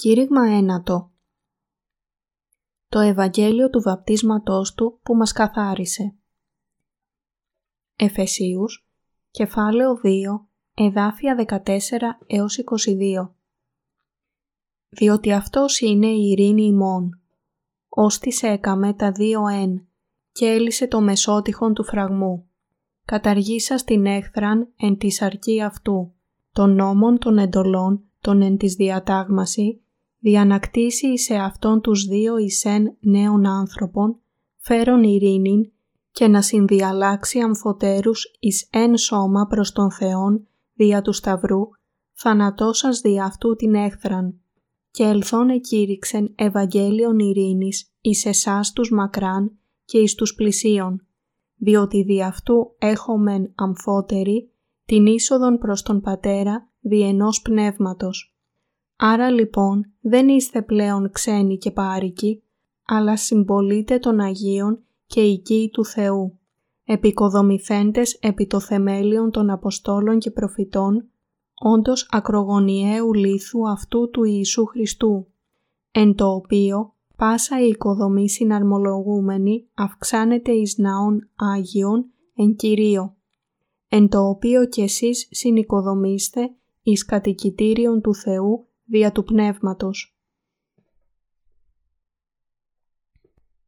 Κήρυγμα ένατο. Το Ευαγγέλιο του βαπτίσματός του που μας καθάρισε. Εφεσίους, κεφάλαιο 2, εδάφια 14 έως 22 Διότι αυτός είναι η ειρήνη ημών, ως της έκαμε τα δύο εν και έλυσε το μεσότυχον του φραγμού. Καταργήσα την έχθραν εν της αρκή αυτού, των νόμων των εντολών των εν της διατάγμαση, διανακτήσει σε αυτόν τους δύο εισέν νέων άνθρωπων, φέρον ειρήνην και να συνδιαλλάξει αμφωτέρους εις εν σώμα προς τον Θεόν δια του Σταυρού, θανατώσας δι' αυτού την έχθραν. Και ελθόν εκήρυξεν Ευαγγέλιον ειρήνης εις εσάς τους μακράν και εις τους πλησίων, διότι δι' αυτού έχομεν αμφότεροι την είσοδον προς τον Πατέρα δι' ενός πνεύματος. Άρα λοιπόν δεν είστε πλέον ξένοι και πάρικοι, αλλά συμπολείτε των Αγίων και οικοί του Θεού, επικοδομηθέντες επί το θεμέλιον των Αποστόλων και Προφητών, όντως ακρογωνιαίου λίθου αυτού του Ιησού Χριστού, εν το οποίο πάσα η οικοδομή συναρμολογούμενη αυξάνεται εις ναών Άγιον εν Κυρίω, εν το οποίο κι εσείς συνοικοδομήστε εις κατοικητήριον του Θεού δια του Πνεύματος.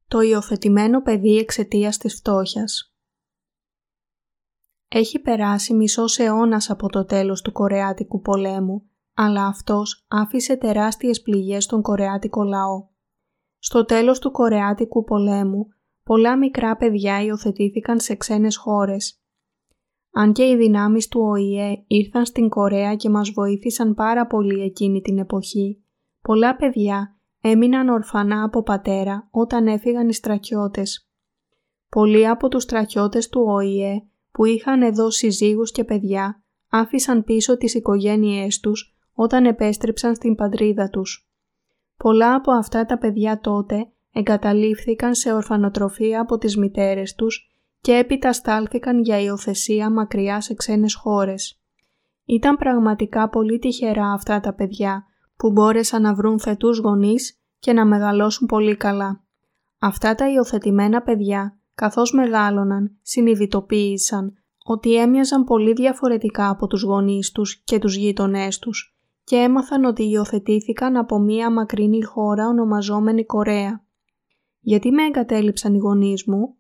Το υιοθετημένο παιδί εξαιτίας της φτώχειας Έχει περάσει μισός αιώνας από το τέλος του Κορεάτικου πολέμου, αλλά αυτός άφησε τεράστιες πληγές στον Κορεάτικο λαό. Στο τέλος του Κορεάτικου πολέμου, πολλά μικρά παιδιά υιοθετήθηκαν σε ξένες χώρες αν και οι δυνάμεις του ΟΗΕ ήρθαν στην Κορέα και μας βοήθησαν πάρα πολύ εκείνη την εποχή, πολλά παιδιά έμειναν ορφανά από πατέρα όταν έφυγαν οι στρατιώτες. Πολλοί από τους στρατιώτες του ΟΗΕ που είχαν εδώ συζύγους και παιδιά άφησαν πίσω τις οικογένειές τους όταν επέστρεψαν στην πατρίδα τους. Πολλά από αυτά τα παιδιά τότε εγκαταλείφθηκαν σε ορφανοτροφία από τις μητέρες τους και έπειτα στάλθηκαν για υιοθεσία μακριά σε ξένες χώρες. Ήταν πραγματικά πολύ τυχερά αυτά τα παιδιά που μπόρεσαν να βρουν θετούς γονείς και να μεγαλώσουν πολύ καλά. Αυτά τα υιοθετημένα παιδιά, καθώς μεγάλωναν, συνειδητοποίησαν ότι έμοιαζαν πολύ διαφορετικά από τους γονείς τους και τους γείτονές τους και έμαθαν ότι υιοθετήθηκαν από μία μακρινή χώρα ονομαζόμενη Κορέα. Γιατί με εγκατέλειψαν οι γονείς μου,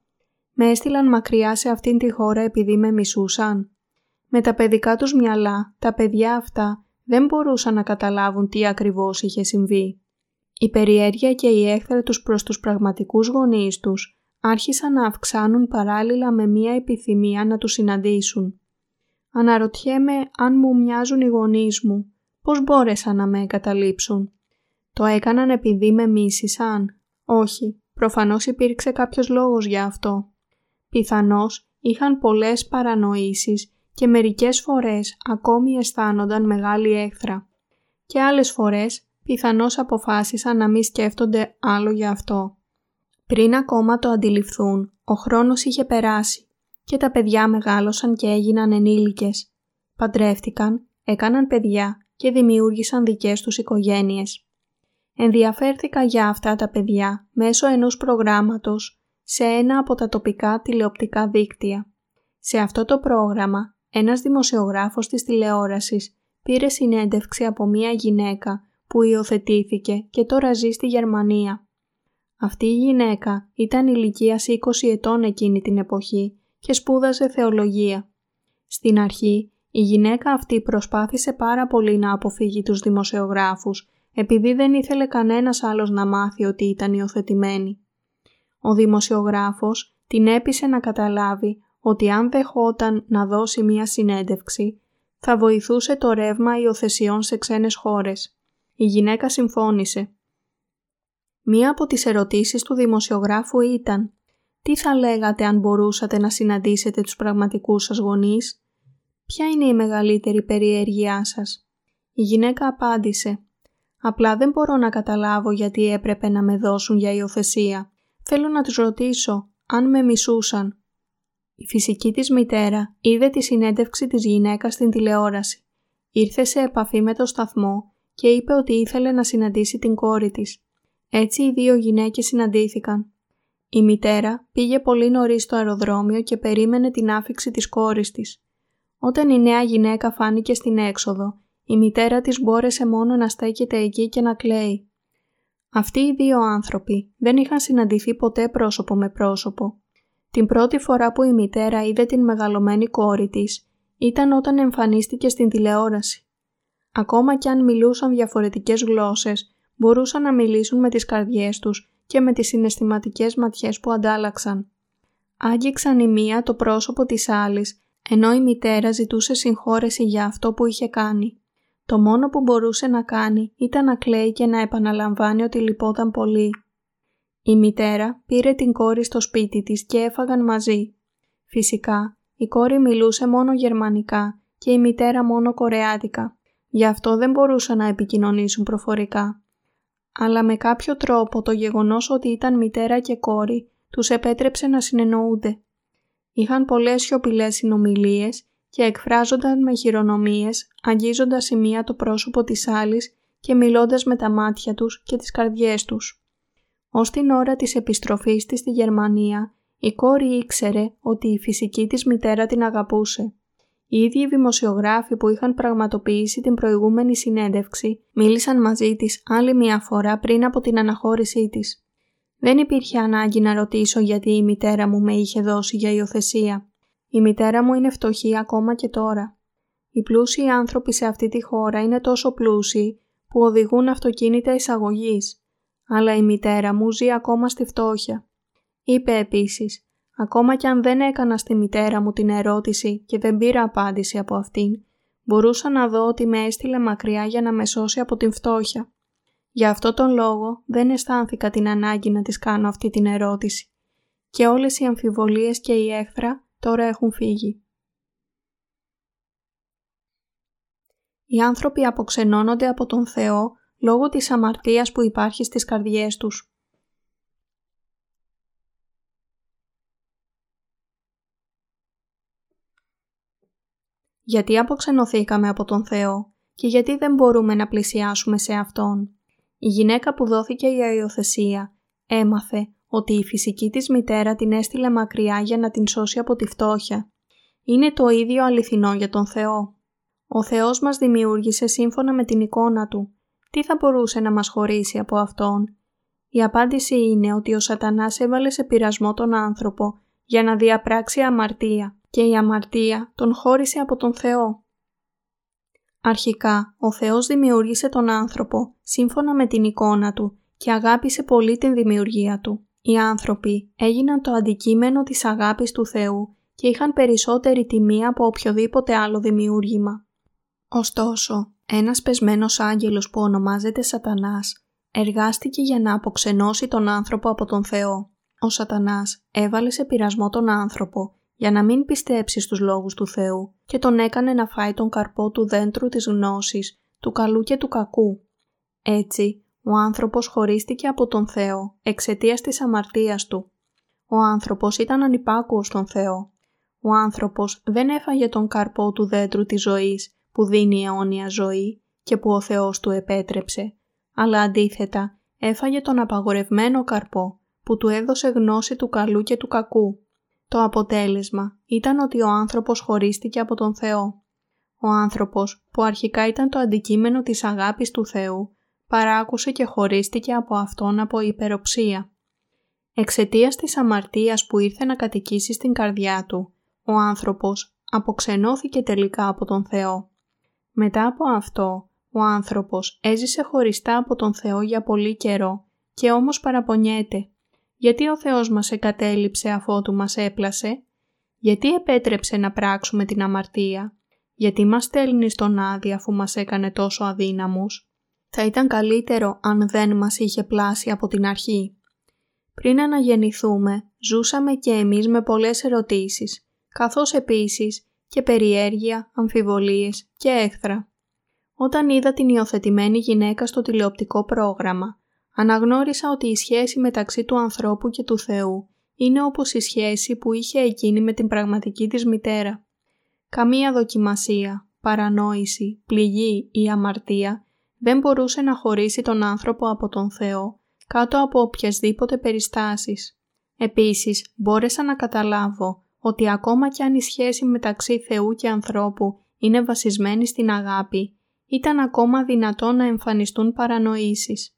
με έστειλαν μακριά σε αυτήν τη χώρα επειδή με μισούσαν. Με τα παιδικά τους μυαλά, τα παιδιά αυτά δεν μπορούσαν να καταλάβουν τι ακριβώς είχε συμβεί. Η περιέργεια και η έχθρα τους προς τους πραγματικούς γονείς τους άρχισαν να αυξάνουν παράλληλα με μία επιθυμία να τους συναντήσουν. Αναρωτιέμαι αν μου μοιάζουν οι γονείς μου, πώς μπόρεσαν να με εγκαταλείψουν. Το έκαναν επειδή με μίσησαν. Όχι, προφανώς υπήρξε κάποιος λόγος για αυτό. Πιθανώς είχαν πολλές παρανοήσεις και μερικές φορές ακόμη αισθάνονταν μεγάλη έχθρα. Και άλλες φορές πιθανώς αποφάσισαν να μην σκέφτονται άλλο για αυτό. Πριν ακόμα το αντιληφθούν, ο χρόνος είχε περάσει και τα παιδιά μεγάλωσαν και έγιναν ενήλικες. Παντρεύτηκαν, έκαναν παιδιά και δημιούργησαν δικές τους οικογένειες. Ενδιαφέρθηκα για αυτά τα παιδιά μέσω ενός προγράμματος σε ένα από τα τοπικά τηλεοπτικά δίκτυα. Σε αυτό το πρόγραμμα, ένας δημοσιογράφος της τηλεόρασης πήρε συνέντευξη από μία γυναίκα που υιοθετήθηκε και τώρα ζει στη Γερμανία. Αυτή η γυναίκα ήταν ηλικίας 20 ετών εκείνη την εποχή και σπούδαζε θεολογία. Στην αρχή, η γυναίκα αυτή προσπάθησε πάρα πολύ να αποφύγει τους δημοσιογράφους επειδή δεν ήθελε κανένας άλλος να μάθει ότι ήταν υιοθετημένη. Ο δημοσιογράφος την έπεισε να καταλάβει ότι αν δεχόταν να δώσει μία συνέντευξη, θα βοηθούσε το ρεύμα υιοθεσιών σε ξένες χώρες. Η γυναίκα συμφώνησε. Μία από τις ερωτήσεις του δημοσιογράφου ήταν «Τι θα λέγατε αν μπορούσατε να συναντήσετε τους πραγματικούς σας γονείς» «Ποια είναι η μεγαλύτερη περιέργειά σας» Η γυναίκα απάντησε «Απλά δεν μπορώ να καταλάβω γιατί έπρεπε να με δώσουν για υιοθεσία. Θέλω να τους ρωτήσω αν με μισούσαν. Η φυσική της μητέρα είδε τη συνέντευξη της γυναίκας στην τηλεόραση. Ήρθε σε επαφή με το σταθμό και είπε ότι ήθελε να συναντήσει την κόρη της. Έτσι οι δύο γυναίκες συναντήθηκαν. Η μητέρα πήγε πολύ νωρίς στο αεροδρόμιο και περίμενε την άφηξη της κόρης της. Όταν η νέα γυναίκα φάνηκε στην έξοδο, η μητέρα της μπόρεσε μόνο να στέκεται εκεί και να κλαίει. Αυτοί οι δύο άνθρωποι δεν είχαν συναντηθεί ποτέ πρόσωπο με πρόσωπο. Την πρώτη φορά που η μητέρα είδε την μεγαλωμένη κόρη της ήταν όταν εμφανίστηκε στην τηλεόραση. Ακόμα κι αν μιλούσαν διαφορετικές γλώσσες, μπορούσαν να μιλήσουν με τις καρδιές τους και με τις συναισθηματικές ματιές που αντάλλαξαν. Άγγιξαν η μία το πρόσωπο της άλλης, ενώ η μητέρα ζητούσε συγχώρεση για αυτό που είχε κάνει. Το μόνο που μπορούσε να κάνει ήταν να κλαίει και να επαναλαμβάνει ότι λυπόταν πολύ. Η μητέρα πήρε την κόρη στο σπίτι της και έφαγαν μαζί. Φυσικά, η κόρη μιλούσε μόνο γερμανικά και η μητέρα μόνο κορεάτικα. Γι' αυτό δεν μπορούσαν να επικοινωνήσουν προφορικά. Αλλά με κάποιο τρόπο το γεγονός ότι ήταν μητέρα και κόρη τους επέτρεψε να συνεννοούνται. Είχαν πολλές σιωπηλές συνομιλίες και εκφράζονταν με χειρονομίες, αγγίζοντας η μία το πρόσωπο της άλλης και μιλώντας με τα μάτια τους και τις καρδιές τους. Ως την ώρα της επιστροφής της στη Γερμανία, η κόρη ήξερε ότι η φυσική της μητέρα την αγαπούσε. Οι ίδιοι δημοσιογράφοι που είχαν πραγματοποιήσει την προηγούμενη συνέντευξη μίλησαν μαζί της άλλη μια φορά πριν από την αναχώρησή της. Δεν υπήρχε ανάγκη να ρωτήσω γιατί η μητέρα μου με είχε δώσει για υιοθεσία. Η μητέρα μου είναι φτωχή ακόμα και τώρα. Οι πλούσιοι άνθρωποι σε αυτή τη χώρα είναι τόσο πλούσιοι που οδηγούν αυτοκίνητα εισαγωγής. Αλλά η μητέρα μου ζει ακόμα στη φτώχεια. Είπε επίσης, ακόμα κι αν δεν έκανα στη μητέρα μου την ερώτηση και δεν πήρα απάντηση από αυτήν, μπορούσα να δω ότι με έστειλε μακριά για να με σώσει από την φτώχεια. Για αυτό τον λόγο δεν αισθάνθηκα την ανάγκη να της κάνω αυτή την ερώτηση. Και όλες οι αμφιβολίες και η έχθρα τώρα έχουν φύγει. Οι άνθρωποι αποξενώνονται από τον Θεό λόγω της αμαρτίας που υπάρχει στις καρδιές τους. Γιατί αποξενωθήκαμε από τον Θεό και γιατί δεν μπορούμε να πλησιάσουμε σε Αυτόν. Η γυναίκα που δόθηκε η υιοθεσία έμαθε ότι η φυσική της μητέρα την έστειλε μακριά για να την σώσει από τη φτώχεια. Είναι το ίδιο αληθινό για τον Θεό. Ο Θεός μας δημιούργησε σύμφωνα με την εικόνα Του. Τι θα μπορούσε να μας χωρίσει από Αυτόν; Η απάντηση είναι ότι ο σατανάς έβαλε σε πειρασμό τον άνθρωπο για να διαπράξει αμαρτία και η αμαρτία τον χώρισε από τον Θεό. Αρχικά, ο Θεός δημιούργησε τον άνθρωπο σύμφωνα με την εικόνα Του και αγάπησε πολύ την δημιουργία Του. Οι άνθρωποι έγιναν το αντικείμενο της αγάπης του Θεού και είχαν περισσότερη τιμή από οποιοδήποτε άλλο δημιούργημα. Ωστόσο, ένας πεσμένος άγγελος που ονομάζεται Σατανάς εργάστηκε για να αποξενώσει τον άνθρωπο από τον Θεό. Ο Σατανάς έβαλε σε πειρασμό τον άνθρωπο για να μην πιστέψει στους λόγους του Θεού και τον έκανε να φάει τον καρπό του δέντρου της γνώσης, του καλού και του κακού. Έτσι, ο άνθρωπος χωρίστηκε από τον Θεό εξαιτίας της αμαρτίας του. Ο άνθρωπος ήταν ανυπάκουος στον Θεό. Ο άνθρωπος δεν έφαγε τον καρπό του δέντρου της ζωής που δίνει αιώνια ζωή και που ο Θεός του επέτρεψε, αλλά αντίθετα έφαγε τον απαγορευμένο καρπό που του έδωσε γνώση του καλού και του κακού. Το αποτέλεσμα ήταν ότι ο άνθρωπος χωρίστηκε από τον Θεό. Ο άνθρωπος που αρχικά ήταν το αντικείμενο της αγάπης του Θεού παράκουσε και χωρίστηκε από αυτόν από υπεροψία. Εξαιτίας της αμαρτίας που ήρθε να κατοικήσει στην καρδιά του, ο άνθρωπος αποξενώθηκε τελικά από τον Θεό. Μετά από αυτό, ο άνθρωπος έζησε χωριστά από τον Θεό για πολύ καιρό και όμως παραπονιέται. Γιατί ο Θεός μας εγκατέλειψε αφότου μας έπλασε, γιατί επέτρεψε να πράξουμε την αμαρτία, γιατί μας στέλνει στον άδεια αφού μας έκανε τόσο αδύναμους; Θα ήταν καλύτερο αν δεν μας είχε πλάσει από την αρχή. Πριν αναγεννηθούμε, ζούσαμε και εμείς με πολλές ερωτήσεις, καθώς επίσης και περιέργεια, αμφιβολίες και έχθρα. Όταν είδα την υιοθετημένη γυναίκα στο τηλεοπτικό πρόγραμμα, αναγνώρισα ότι η σχέση μεταξύ του ανθρώπου και του Θεού είναι όπως η σχέση που είχε εκείνη με την πραγματική της μητέρα. Καμία δοκιμασία, παρανόηση, πληγή ή αμαρτία δεν μπορούσε να χωρίσει τον άνθρωπο από τον Θεό κάτω από οποιασδήποτε περιστάσεις. Επίσης, μπόρεσα να καταλάβω ότι ακόμα κι αν η σχέση μεταξύ Θεού και ανθρώπου είναι βασισμένη στην αγάπη, ήταν ακόμα δυνατό να εμφανιστούν παρανοήσεις.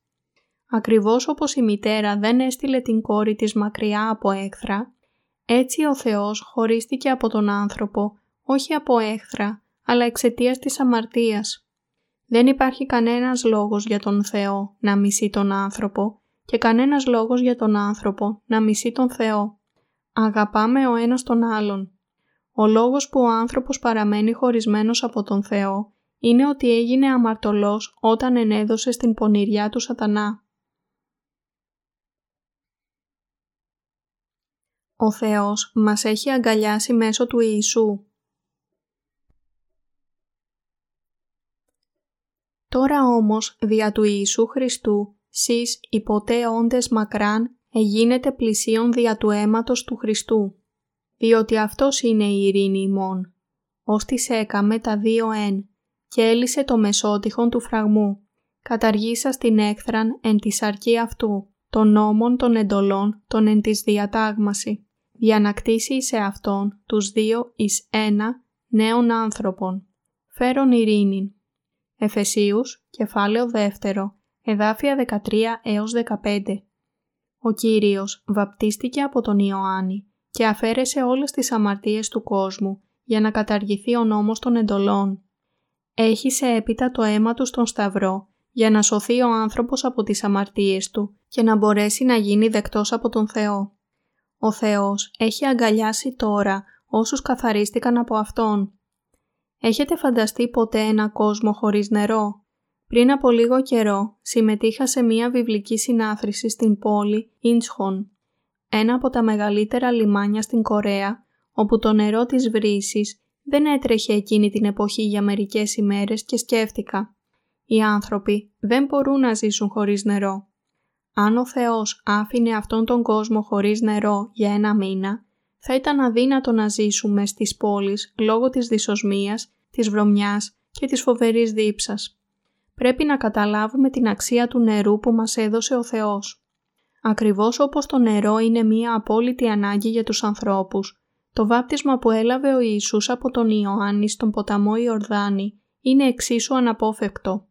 Ακριβώς όπως η μητέρα δεν έστειλε την κόρη της μακριά από έχθρα, έτσι ο Θεός χωρίστηκε από τον άνθρωπο, όχι από έχθρα, αλλά εξαιτίας της αμαρτίας. Δεν υπάρχει κανένας λόγος για τον Θεό να μισεί τον άνθρωπο και κανένας λόγος για τον άνθρωπο να μισεί τον Θεό. Αγαπάμε ο ένας τον άλλον. Ο λόγος που ο άνθρωπος παραμένει χωρισμένος από τον Θεό είναι ότι έγινε αμαρτωλός όταν ενέδωσε στην πονηριά του σατανά. Ο Θεός μας έχει αγκαλιάσει μέσω του Ιησού. Τώρα όμως, δια του Ιησού Χριστού, σεις υποτέ όντες μακράν, εγίνετε πλησίον δια του αίματος του Χριστού, διότι Αυτός είναι η ειρήνη ημών. Ως της έκαμε τα δύο εν, και έλυσε το μεσότυχον του φραγμού, καταργήσα την έκθραν εν της αρκή αυτού, των νόμων των εντολών των εν της διατάγμαση, για να κτίσει σε αυτόν τους δύο εις ένα νέων άνθρωπων. Φέρον ειρήνην. Εφεσίους, κεφάλαιο δεύτερο, εδάφια 13 έως 15. Ο Κύριος βαπτίστηκε από τον Ιωάννη και αφαίρεσε όλες τις αμαρτίες του κόσμου για να καταργηθεί ο νόμος των εντολών. Έχισε έπειτα το αίμα του στον Σταυρό για να σωθεί ο άνθρωπος από τις αμαρτίες του και να μπορέσει να γίνει δεκτός από τον Θεό. Ο Θεός έχει αγκαλιάσει τώρα όσους καθαρίστηκαν από Αυτόν. Έχετε φανταστεί ποτέ ένα κόσμο χωρίς νερό; Πριν από λίγο καιρό συμμετείχα σε μία βιβλική συνάθρηση στην πόλη Ίντσχον, ένα από τα μεγαλύτερα λιμάνια στην Κορέα, όπου το νερό της βρύσης δεν έτρεχε εκείνη την εποχή για μερικές ημέρες και σκέφτηκα. Οι άνθρωποι δεν μπορούν να ζήσουν χωρίς νερό. Αν ο Θεός άφηνε αυτόν τον κόσμο χωρίς νερό για ένα μήνα, θα ήταν αδύνατο να ζήσουμε στις πόλεις λόγω της δυσοσμίας, της βρωμιάς και της φοβερής δίψας. Πρέπει να καταλάβουμε την αξία του νερού που μας έδωσε ο Θεός. Ακριβώς όπως το νερό είναι μία απόλυτη ανάγκη για τους ανθρώπους, το βάπτισμα που έλαβε ο Ιησούς από τον Ιωάννη στον ποταμό Ιορδάνη είναι εξίσου αναπόφευκτο.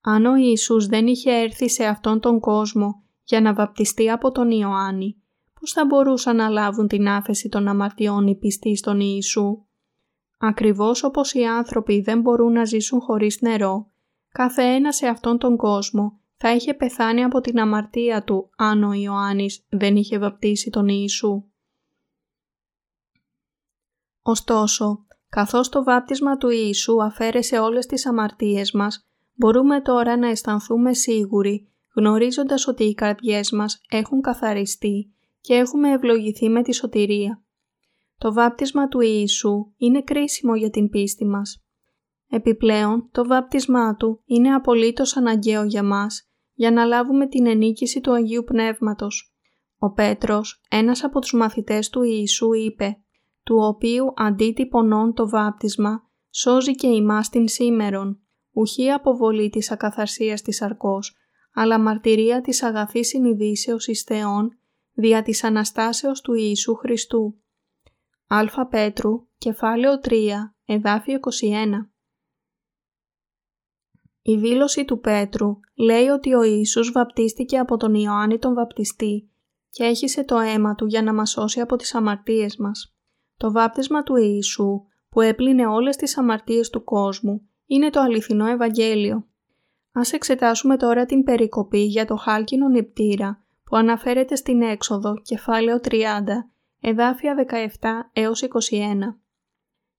Αν ο Ιησούς δεν είχε έρθει σε αυτόν τον κόσμο για να βαπτιστεί από τον Ιωάννη, πώς θα μπορούσαν να λάβουν την άφεση των αμαρτιών οι πιστοί στον Ιησού; Ακριβώς όπως οι άνθρωποι δεν μπορούν να ζήσουν χωρίς νερό, κάθε ένα σε αυτόν τον κόσμο θα είχε πεθάνει από την αμαρτία του αν ο Ιωάννης δεν είχε βαπτίσει τον Ιησού. Ωστόσο, καθώς το βάπτισμα του Ιησού αφαίρεσε όλες τις αμαρτίες μας, μπορούμε τώρα να αισθανθούμε σίγουροι, γνωρίζοντας ότι οι καρδιές μας έχουν καθαριστεί και έχουμε ευλογηθεί με τη σωτηρία. Το βάπτισμα του Ιησού είναι κρίσιμο για την πίστη μας. Επιπλέον, το βάπτισμά Του είναι απολύτως αναγκαίο για μας, για να λάβουμε την ενίκηση του Αγίου Πνεύματος. Ο Πέτρος, ένας από τους μαθητές του Ιησού, είπε του οποίου αντίτυπωνών το βάπτισμα σώζει και ημάς την σήμερον, ουχή αποβολή της ακαθαρσίας της αρκός, αλλά μαρτυρία της αγαθής συνειδήσεως εις Θεόν, δια της Αναστάσεως του Ιησού Χριστού. Α Πέτρου, κεφάλαιο 3, εδάφιο 21 Η δήλωση του Πέτρου λέει ότι ο Ιησούς βαπτίστηκε από τον Ιωάννη τον βαπτιστή και έχισε το αίμα του για να μας σώσει από τις αμαρτίες μας. Το βάπτισμα του Ιησού που έπλυνε όλες τις αμαρτίες του κόσμου είναι το αληθινό Ευαγγέλιο. Ας εξετάσουμε τώρα την περικοπή για το χάλκινο νηπτήρα που αναφέρεται στην έξοδο κεφάλαιο 30, εδάφια 17 έως 21.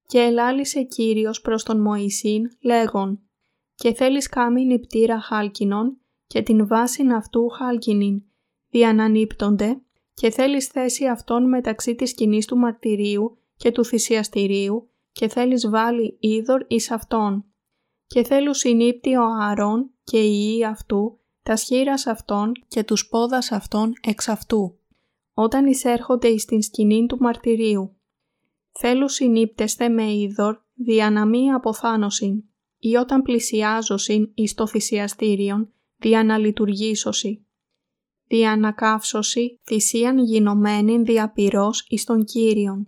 «Και ελάλησε Κύριος προς τον Μωυσήν λέγον «Και θέλεις κάμει νηπτήρα χάλκινον και την βάση αυτού χάλκινην, διανανύπτονται και θέλεις θέση αυτών μεταξύ της σκηνής του μαρτυρίου και του θυσιαστηρίου και θέλεις βάλει είδωρ εις αυτόν. Και θέλουν συνήπτει ο Ααρών και η ιή αυτού, τα σχήρας αυτών και τους πόδας αυτών εξ αυτού, όταν εισέρχονται εις την σκηνή του μαρτυρίου. Θέλουν συνήπτεσθε με είδωρ δια να μη αποθάνωσιν. ή όταν πλησιάζωσιν εις το θυσιαστήριον δια να λειτουργήσωσι. Δια ανακαύσωση θυσίαν γινωμένην διαπυρός εις τον Κύριον.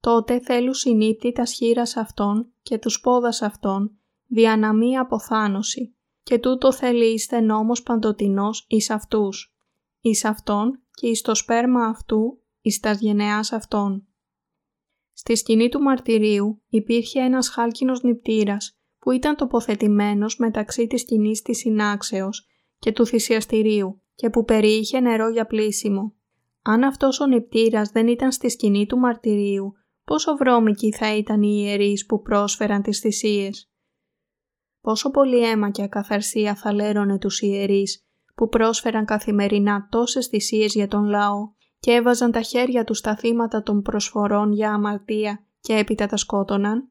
Τότε θέλουν συνήπτη τα σχήρας αυτών και τους πόδας αυτών δια να μη αποθάνωση και τούτο θέλει είστε νόμος παντοτινός εις αυτούς, εις αυτόν και εις το σπέρμα αυτού, εις τας γενεάς αυτών. Στη σκηνή του μαρτυρίου υπήρχε ένας χάλκινος νηπτήρας που ήταν τοποθετημένος μεταξύ της σκηνής της συνάξεως και του θυσιαστηρίου και που περιείχε νερό για πλήσιμο. Αν αυτός ο νηπτήρας δεν ήταν στη σκηνή του μαρτυρίου, πόσο βρώμικοι θα ήταν οι ιερείς που πρόσφεραν τις θυσίες; Πόσο πολύ αίμα και ακαθαρσία θα λέρωνε τους ιερείς που πρόσφεραν καθημερινά τόσες θυσίες για τον λαό και έβαζαν τα χέρια τους στα θύματα των προσφορών για αμαρτία και έπειτα τα σκότωναν;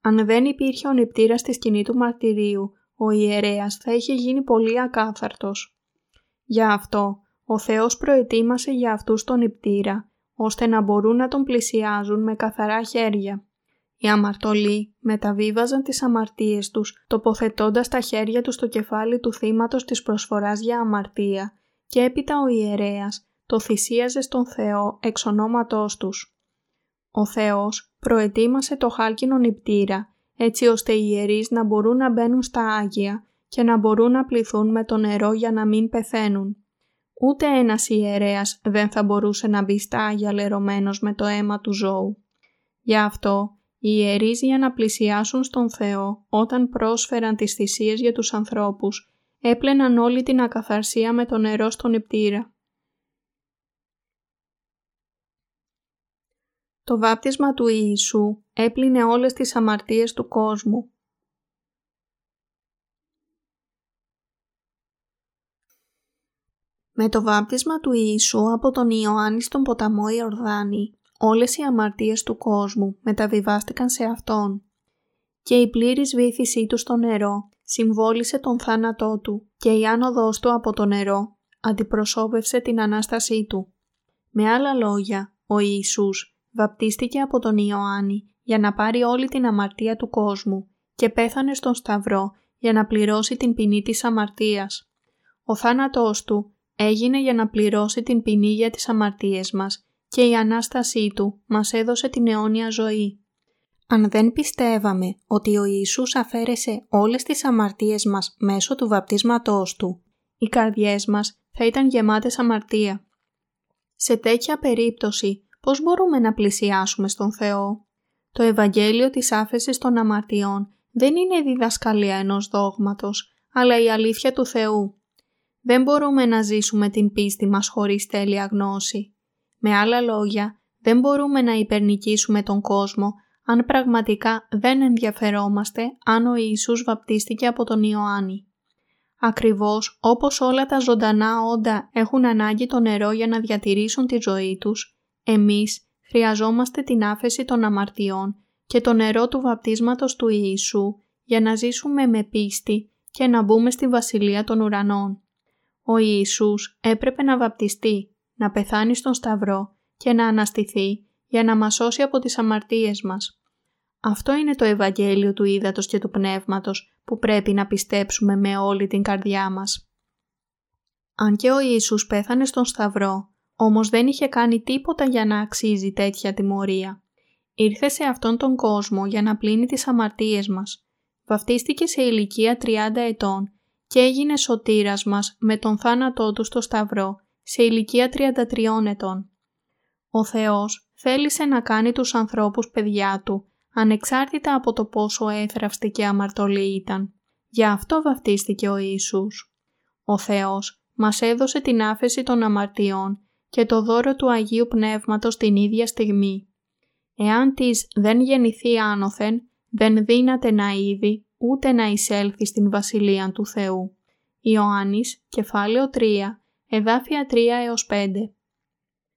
Αν δεν υπήρχε ο νηπτήρας στη σκηνή του μαρτυρίου, ο ιερέας θα είχε γίνει πολύ ακάθαρτος. Γι' αυτό, ο Θεός προετοίμασε για αυτούς τον νηπτήρα, ώστε να μπορούν να τον πλησιάζουν με καθαρά χέρια. Οι αμαρτωλοί μεταβίβαζαν τις αμαρτίες τους, τοποθετώντας τα χέρια τους στο κεφάλι του θύματος της προσφοράς για αμαρτία και έπειτα ο ιερέας το θυσίαζε στον Θεό εξ ονόματός τους. Ο Θεός προετοίμασε το χάλκινο νηπτήρα έτσι ώστε οι ιερείς να μπορούν να μπαίνουν στα Άγια και να μπορούν να πληθούν με το νερό για να μην πεθαίνουν. Ούτε ένας ιερέας δεν θα μπορούσε να μπει στα Άγια λερωμένος με το αίμα του ζώου. Γι' αυτό οι ιερείς για να πλησιάσουν στον Θεό όταν πρόσφεραν τις θυσίες για τους ανθρώπους έπλαιναν όλη την ακαθαρσία με το νερό στον νηπτήρα. Το βάπτισμα του Ιησού έπλυνε όλες τις αμαρτίες του κόσμου. Με το βάπτισμα του Ιησού από τον Ιωάννη στον ποταμό Ιορδάνη, όλες οι αμαρτίες του κόσμου μεταβιβάστηκαν σε Αυτόν και η πλήρης βήθησή του στο νερό συμβόλισε τον θάνατό του και η άνοδός του από το νερό αντιπροσώπευσε την Ανάστασή του. Με άλλα λόγια, ο Ιησούς βαπτίστηκε από τον Ιωάννη για να πάρει όλη την αμαρτία του κόσμου και πέθανε στον Σταυρό για να πληρώσει την ποινή της αμαρτίας. Ο θάνατός του έγινε για να πληρώσει την ποινή για τις αμαρτίες μας και η Ανάστασή Του μας έδωσε την αιώνια ζωή. Αν δεν πιστεύαμε ότι ο Ιησούς αφαίρεσε όλες τις αμαρτίες μας μέσω του βαπτίσματός Του, οι καρδιές μας θα ήταν γεμάτες αμαρτία. Σε τέτοια περίπτωση, πώς μπορούμε να πλησιάσουμε στον Θεό; Το Ευαγγέλιο της άφεσης των αμαρτιών δεν είναι η διδασκαλία ενός δόγματος, αλλά η αλήθεια του Θεού. Δεν μπορούμε να ζήσουμε την πίστη μας χωρίς τέλεια γνώση. Με άλλα λόγια, δεν μπορούμε να υπερνικήσουμε τον κόσμο αν πραγματικά δεν ενδιαφερόμαστε αν ο Ιησούς βαπτίστηκε από τον Ιωάννη. Ακριβώς όπως όλα τα ζωντανά όντα έχουν ανάγκη το νερό για να διατηρήσουν τη ζωή τους, εμείς χρειαζόμαστε την άφεση των αμαρτιών και το νερό του βαπτίσματος του Ιησού για να ζήσουμε με πίστη και να μπούμε στη Βασιλεία των Ουρανών. Ο Ιησούς έπρεπε να βαπτιστεί, να πεθάνει στον Σταυρό και να αναστηθεί για να μας σώσει από τις αμαρτίες μας. Αυτό είναι το Ευαγγέλιο του Ήδατος και του Πνεύματος που πρέπει να πιστέψουμε με όλη την καρδιά μας. Αν και ο Ιησούς πέθανε στον Σταυρό, όμως δεν είχε κάνει τίποτα για να αξίζει τέτοια τιμωρία. Ήρθε σε αυτόν τον κόσμο για να πλύνει τις αμαρτίες μας. Βαφτίστηκε σε ηλικία 30 ετών και έγινε σωτήρας μας με τον θάνατό του στο Σταυρό σε ηλικία 33 ετών. Ο Θεός θέλησε να κάνει τους ανθρώπους παιδιά Του, ανεξάρτητα από το πόσο έθραυστη και αμαρτωλή ήταν. Γι' αυτό βαφτίστηκε ο Ιησούς. Ο Θεός μας έδωσε την άφεση των αμαρτιών και το δώρο του Αγίου Πνεύματος την ίδια στιγμή. Εάν της δεν γεννηθεί άνωθεν, δεν δύναται να είδει ούτε να εισέλθει στην Βασιλεία του Θεού. Ιωάννης, κεφάλαιο 3, εδάφια 3 έως 5.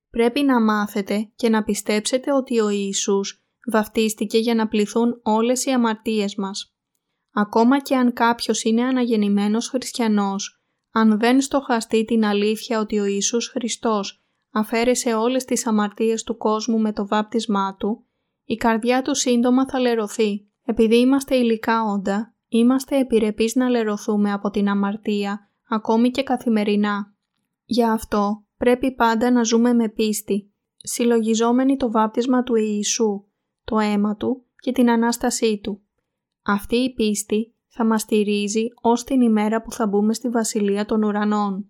Πρέπει να μάθετε και να πιστέψετε ότι ο Ιησούς βαφτίστηκε για να πληθούν όλες οι αμαρτίες μας. Ακόμα και αν κάποιος είναι αναγεννημένος χριστιανός, αν δεν στοχαστεί την αλήθεια ότι ο Ιησούς Χριστός αφαίρεσε όλες τις αμαρτίες του κόσμου με το βάπτισμά Του, η καρδιά του σύντομα θα λερωθεί Επειδή είμαστε υλικά όντα, είμαστε επιρρεπείς να λερωθούμε από την αμαρτία, ακόμη και καθημερινά. Γι' αυτό πρέπει πάντα να ζούμε με πίστη, συλλογιζόμενοι το βάπτισμα του Ιησού, το αίμα Του και την Ανάστασή Του. Αυτή η πίστη θα μας στηρίζει ως την ημέρα που θα μπούμε στη Βασιλεία των Ουρανών.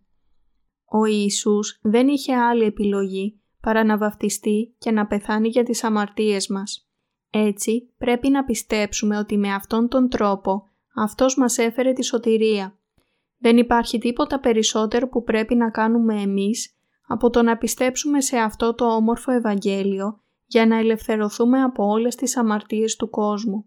Ο Ιησούς δεν είχε άλλη επιλογή παρά να βαφτιστεί και να πεθάνει για τις αμαρτίες μας. Έτσι πρέπει να πιστέψουμε ότι με αυτόν τον τρόπο Αυτός μας έφερε τη σωτηρία. Δεν υπάρχει τίποτα περισσότερο που πρέπει να κάνουμε εμείς από το να πιστέψουμε σε αυτό το όμορφο Ευαγγέλιο για να ελευθερωθούμε από όλες τις αμαρτίες του κόσμου.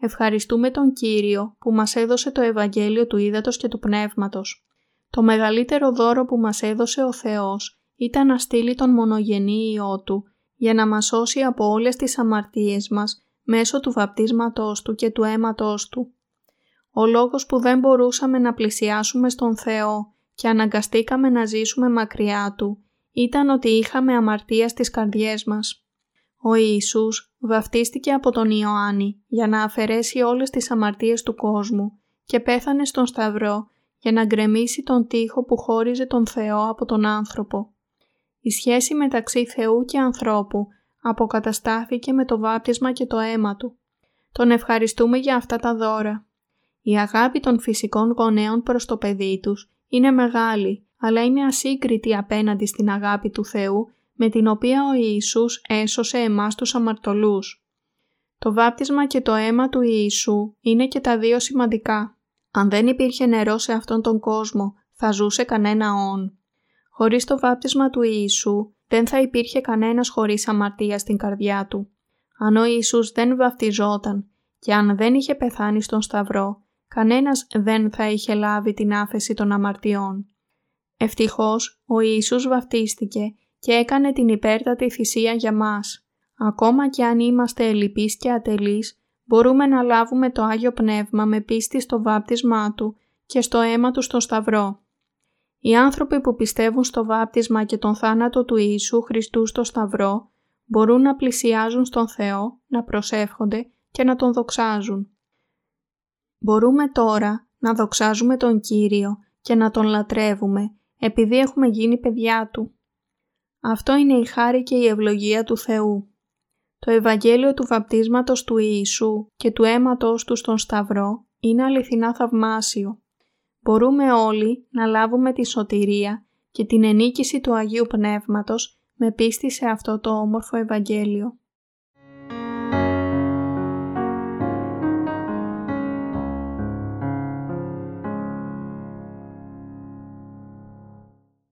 Ευχαριστούμε τον Κύριο που μας έδωσε το Ευαγγέλιο του Ήδατος και του Πνεύματος. Το μεγαλύτερο δώρο που μας έδωσε ο Θεός ήταν να στείλει τον μονογενή Υιό Του για να μας σώσει από όλες τις αμαρτίες μας μέσω του βαπτίσματός Του και του αίματός Του. Ο λόγος που δεν μπορούσαμε να πλησιάσουμε στον Θεό και αναγκαστήκαμε να ζήσουμε μακριά Του ήταν ότι είχαμε αμαρτία στις καρδιές μας. Ο Ιησούς βαφτίστηκε από τον Ιωάννη για να αφαιρέσει όλες τις αμαρτίες του κόσμου και πέθανε στον Σταυρό για να γκρεμίσει τον τοίχο που χώριζε τον Θεό από τον άνθρωπο. Η σχέση μεταξύ Θεού και ανθρώπου αποκαταστάθηκε με το βάπτισμα και το αίμα Του. Τον ευχαριστούμε για αυτά τα δώρα. Η αγάπη των φυσικών γονέων προς το παιδί τους είναι μεγάλη, αλλά είναι ασύγκριτη απέναντι στην αγάπη του Θεού με την οποία ο Ιησούς έσωσε εμάς τους αμαρτωλούς. Το βάπτισμα και το αίμα του Ιησού είναι και τα δύο σημαντικά. Αν δεν υπήρχε νερό σε αυτόν τον κόσμο, θα ζούσε κανένα όν. Χωρίς το βάπτισμα του Ιησού, δεν θα υπήρχε κανένας χωρίς αμαρτία στην καρδιά του. Αν ο Ιησούς δεν βαπτιζόταν και αν δεν είχε πεθάνει στον Σταυρό, κανένας δεν θα είχε λάβει την άφεση των αμαρτιών. Ευτυχώς, ο Ιησούς βαφτίστηκε και έκανε την υπέρτατη θυσία για μας. Ακόμα και αν είμαστε ελλειπείς και ατελείς, μπορούμε να λάβουμε το Άγιο Πνεύμα με πίστη στο βάπτισμά Του και στο αίμα Του στο Σταυρό. Οι άνθρωποι που πιστεύουν στο βάπτισμα και τον θάνατο του Ιησού Χριστού στο Σταυρό μπορούν να πλησιάζουν στον Θεό, να προσεύχονται και να Τον δοξάζουν. Μπορούμε τώρα να δοξάζουμε τον Κύριο και να Τον λατρεύουμε επειδή έχουμε γίνει παιδιά Του. Αυτό είναι η χάρη και η ευλογία του Θεού. Το Ευαγγέλιο του βαπτίσματος του Ιησού και του αίματος Του στον Σταυρό είναι αληθινά θαυμάσιο. Μπορούμε όλοι να λάβουμε τη σωτηρία και την ενίκηση του Αγίου Πνεύματος με πίστη σε αυτό το όμορφο Ευαγγέλιο.